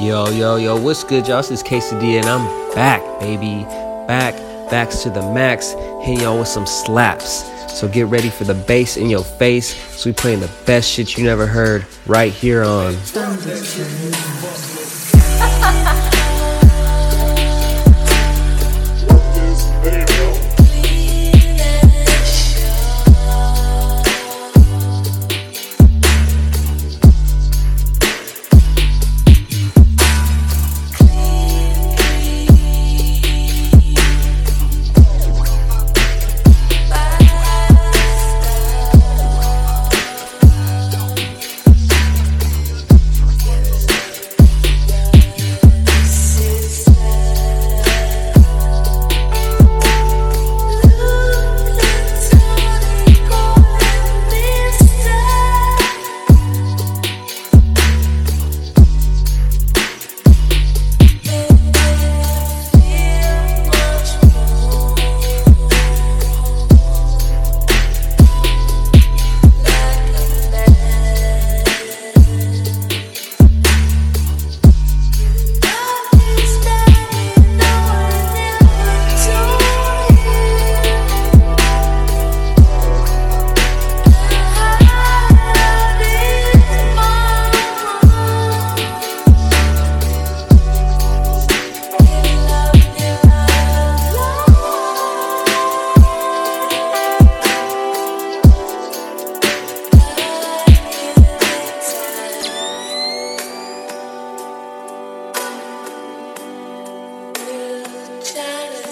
Yo, yo, yo, what's good, y'all? This is K-Sadilla, and I'm back, baby. Back, backs to the max, hitting y'all with some slaps. So get ready for the bass in your face. So we playing the best shit you never heard right here on.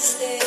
stay.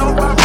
don't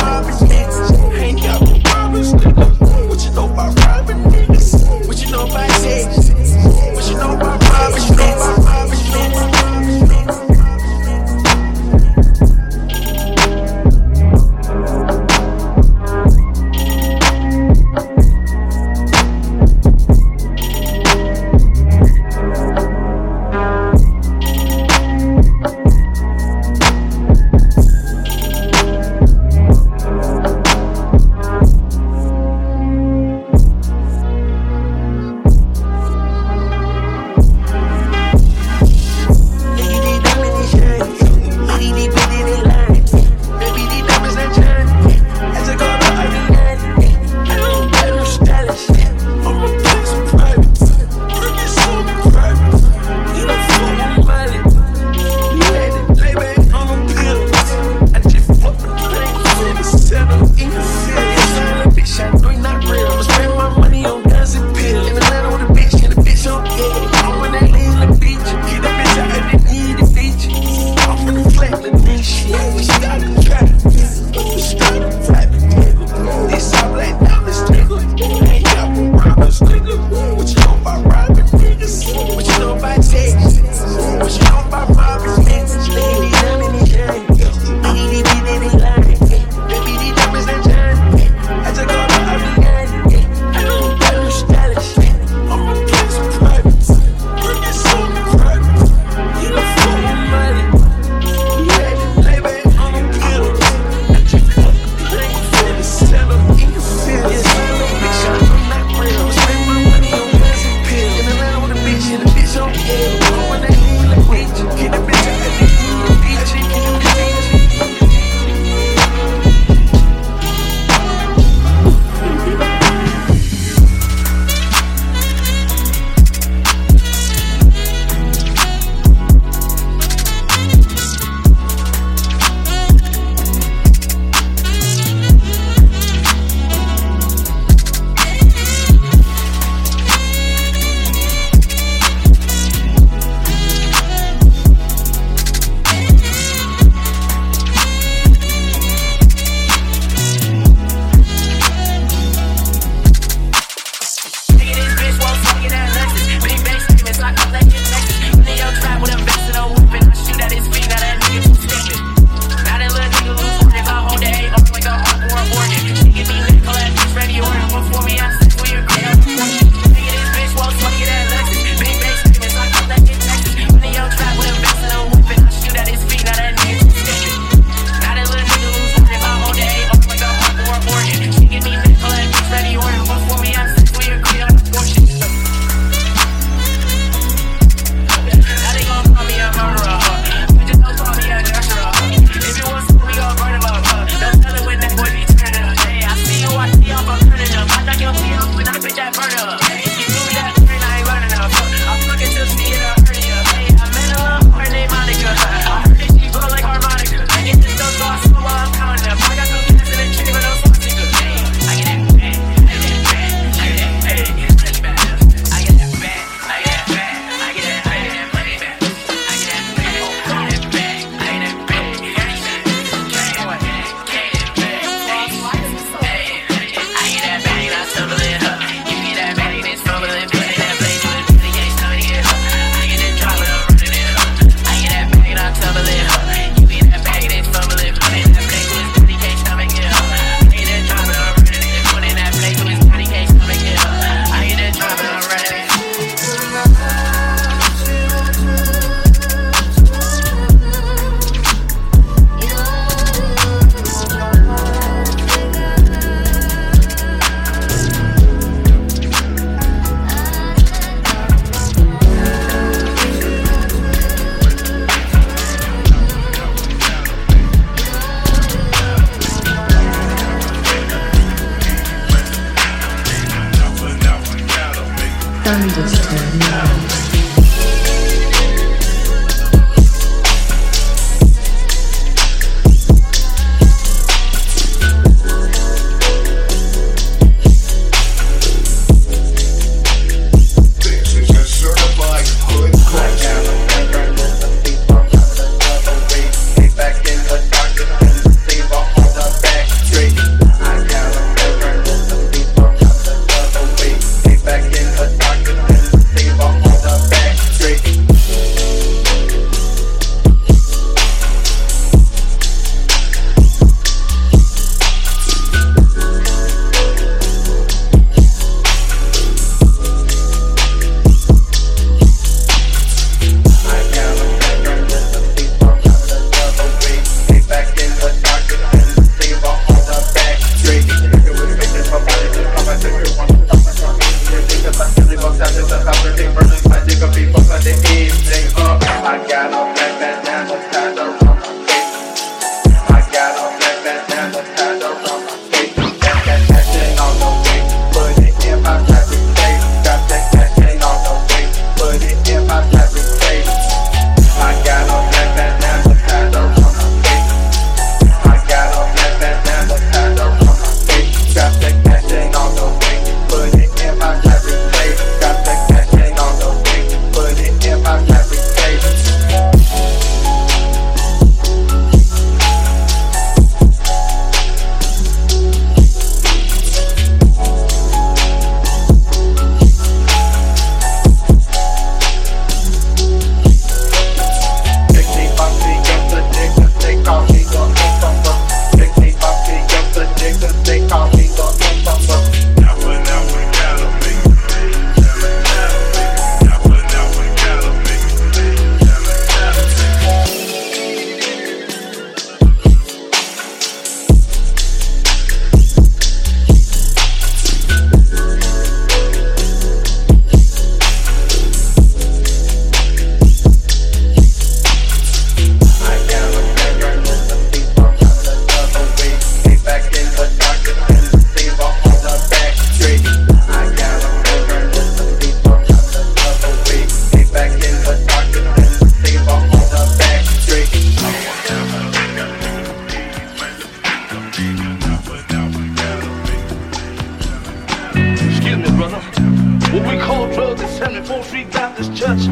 What we call drugs is 74th Street Baptist Church.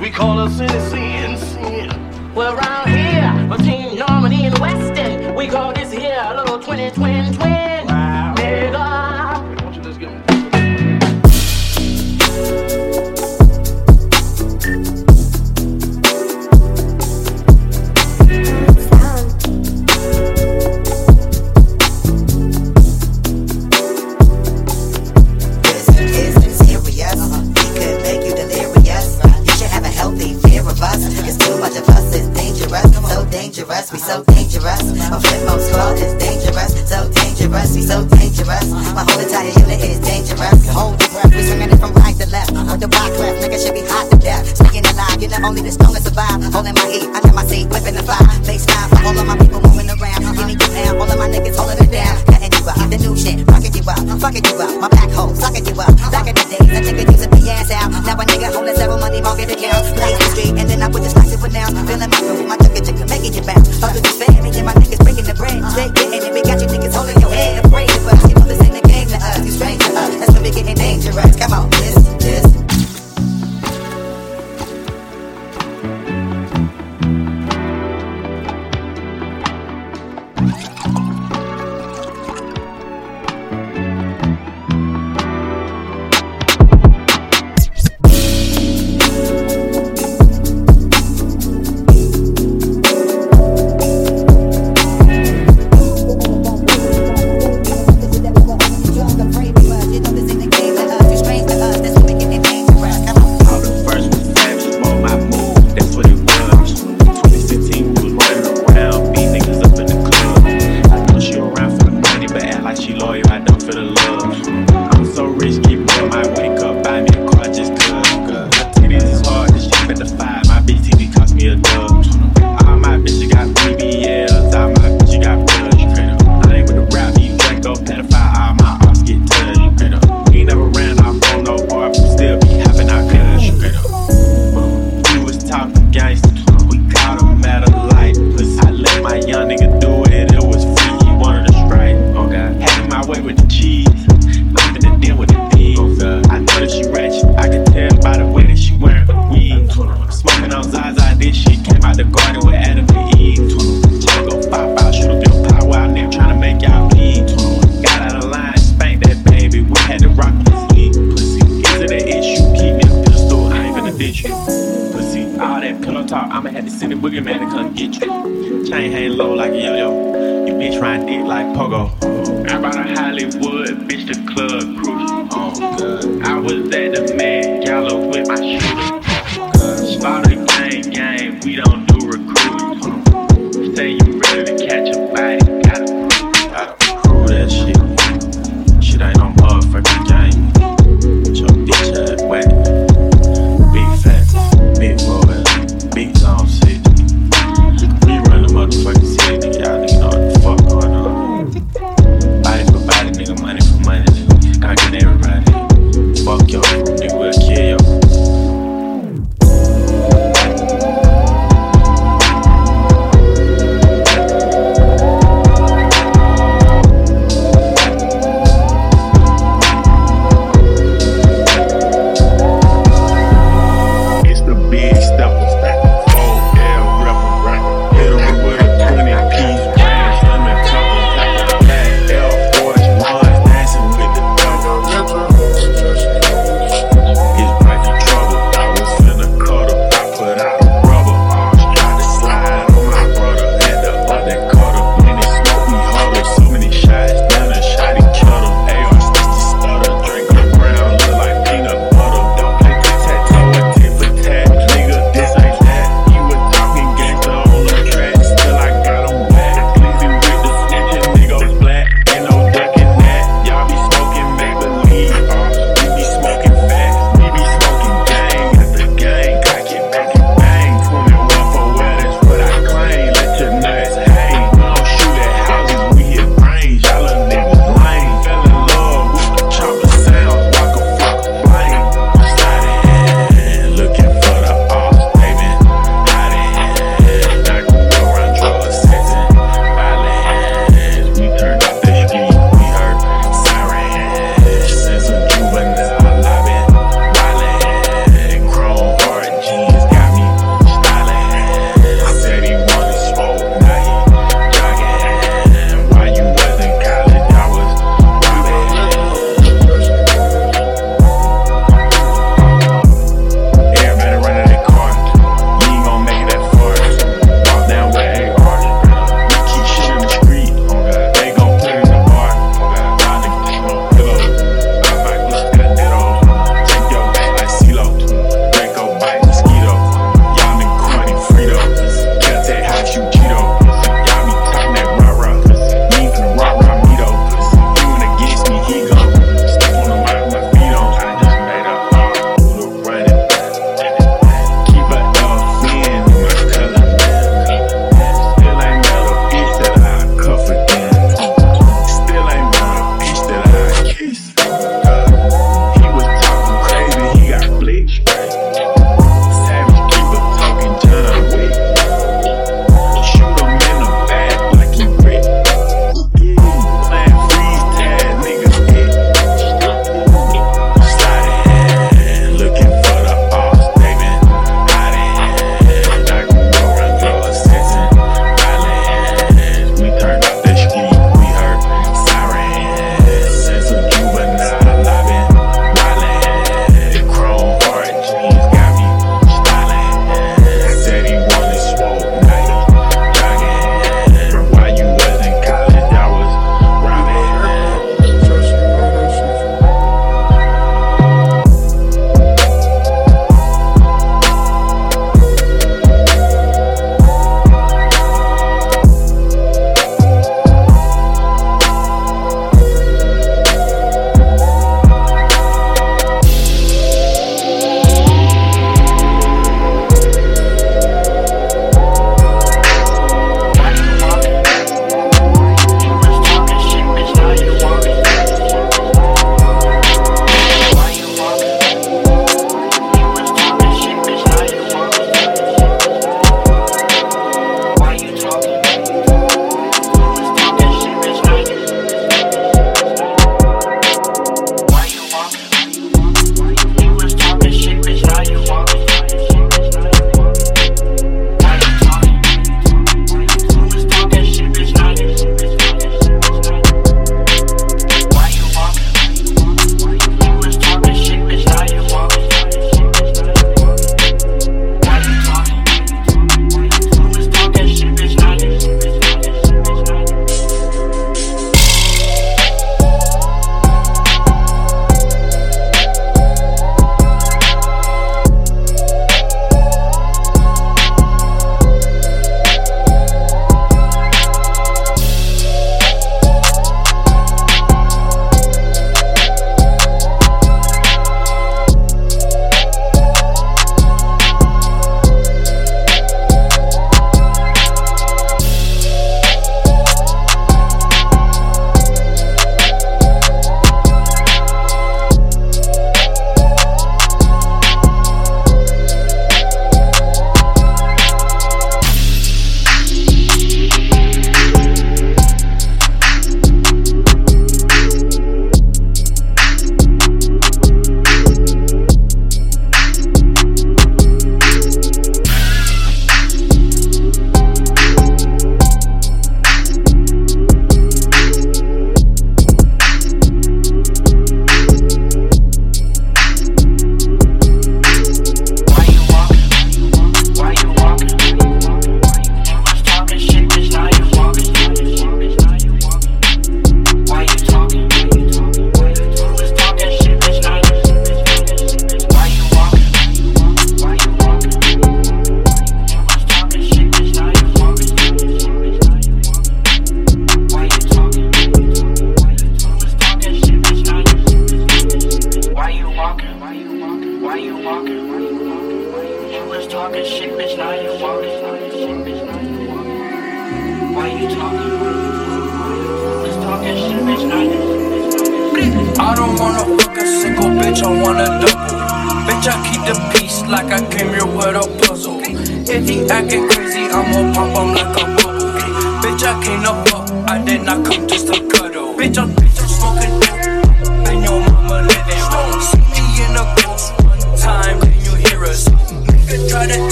We call us in sin, sin. We're around here between Normandy and West.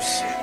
shit.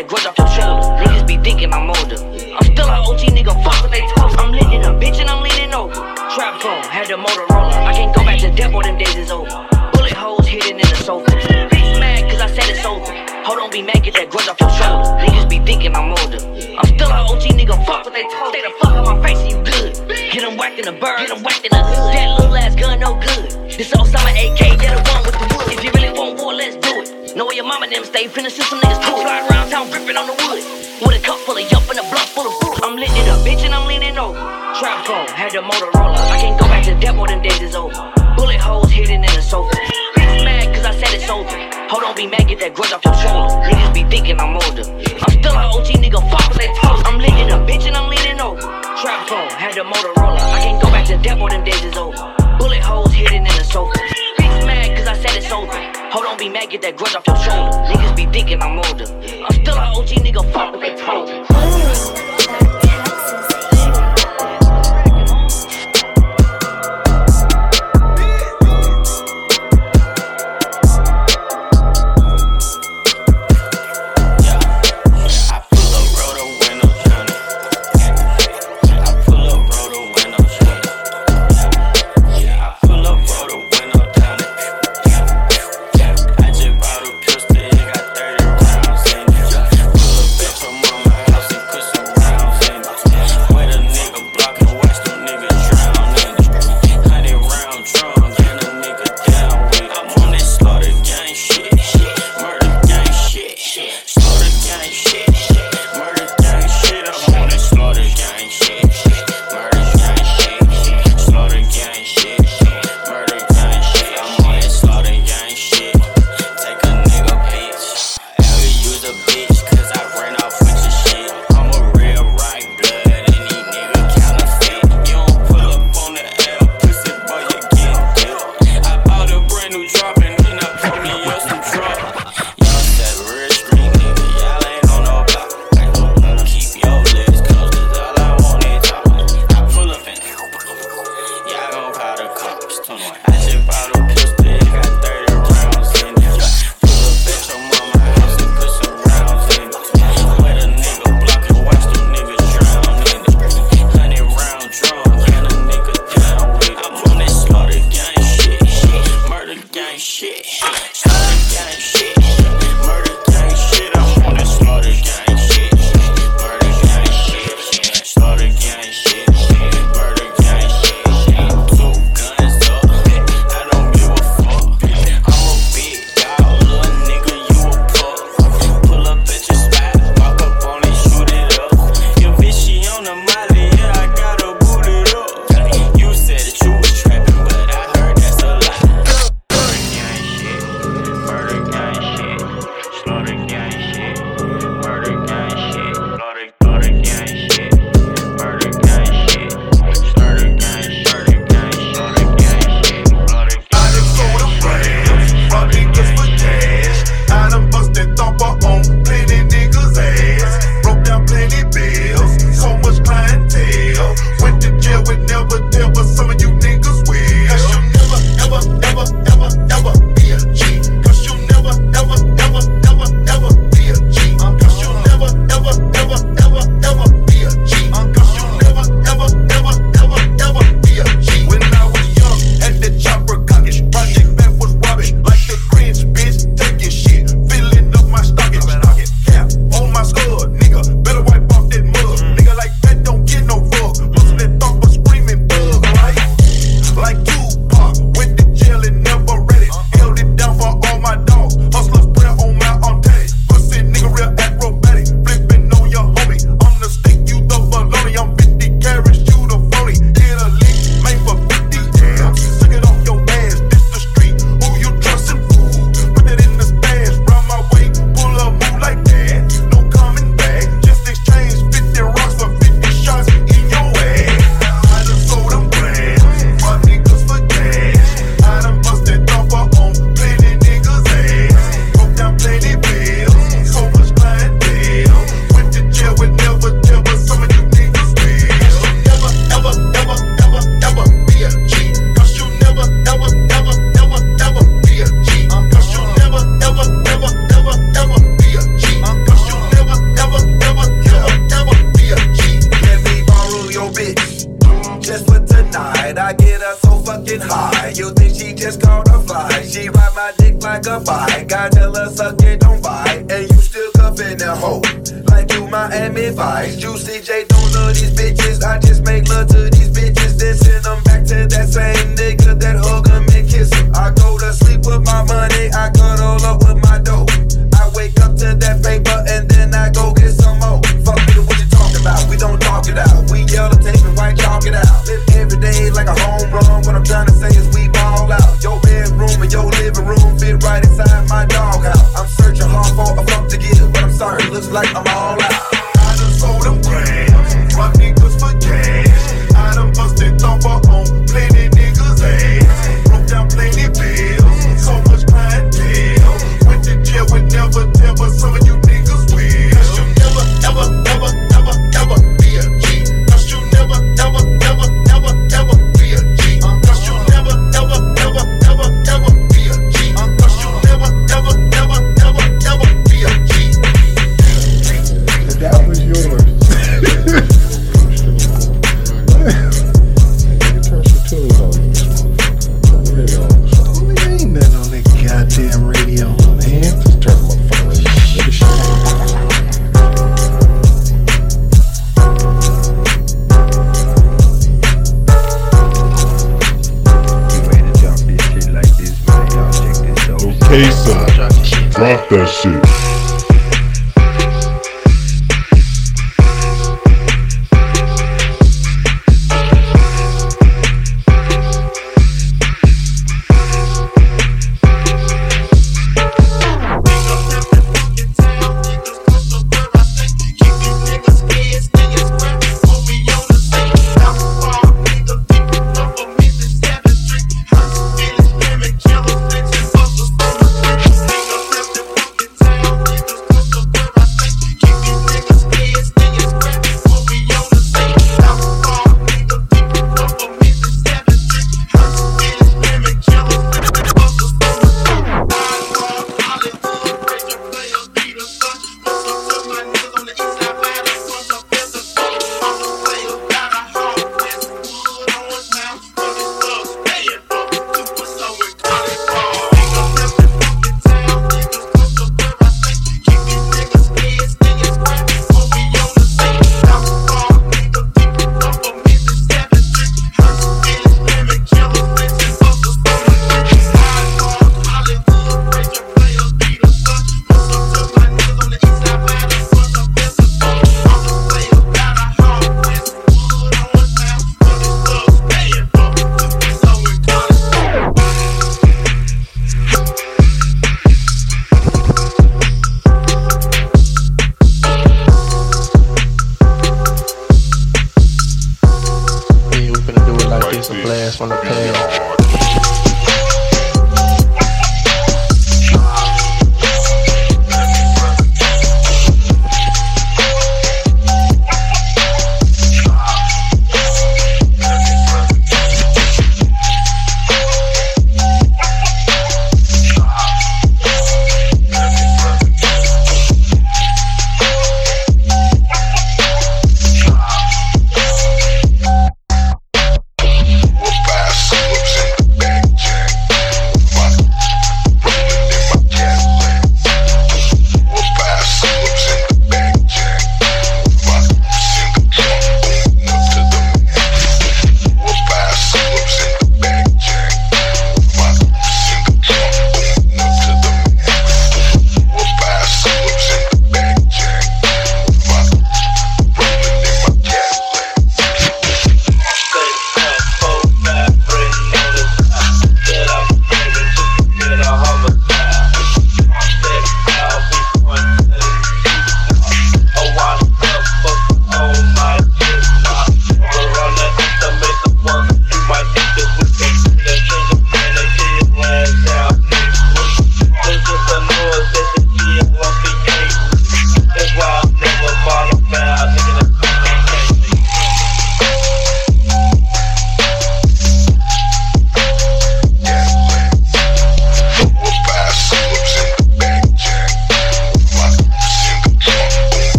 that grudge off your shoulder. Niggas be thinking I'm older. I'm still an OG nigga, fuck what they told. I'm leaning a bitch and I'm leaning over. Trap phone, had the Motorola. I can't go back to death, all them days is over. Bullet holes hidden in the sofa. Bitch mad cause I said it's over. Hold on, be mad, get that grudge off your shoulder. Niggas be thinking I'm older. I'm still an OG nigga, fuck what they told. Stay the fuck on my face, you good. Get them whacked in the bird, get them whacked the hood. That little ass gun, no good. This old summer AK, yeah, the one with the wood. If you really want war, let's do Know where your mama them stay, finishing some niggas too. Fly around town, gripping on the wood. With a cup full of yup and a block full of food. I'm lit it up, bitch, and I'm leaning over. Trap phone, had the Motorola. I can't go back to that, boy, them days is over. Bullet holes hidden in the sofa. Bitch mad, cause I said it's over. Hold on, be mad, get that grudge off your shoulder. Niggas be thinking I'm older. I'm still an OG nigga, fuck that toast. I'm lit it up, bitch, and I'm leaning over. Trap phone, had the Motorola. I can't go back to that, boy, them days is over. Bullet holes hidden in the sofa said it's over. Hold on, be mad, get that grudge off your shoulder. Niggas be thinking I'm older. I'm still an OG nigga, fuck with the tone.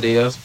It is.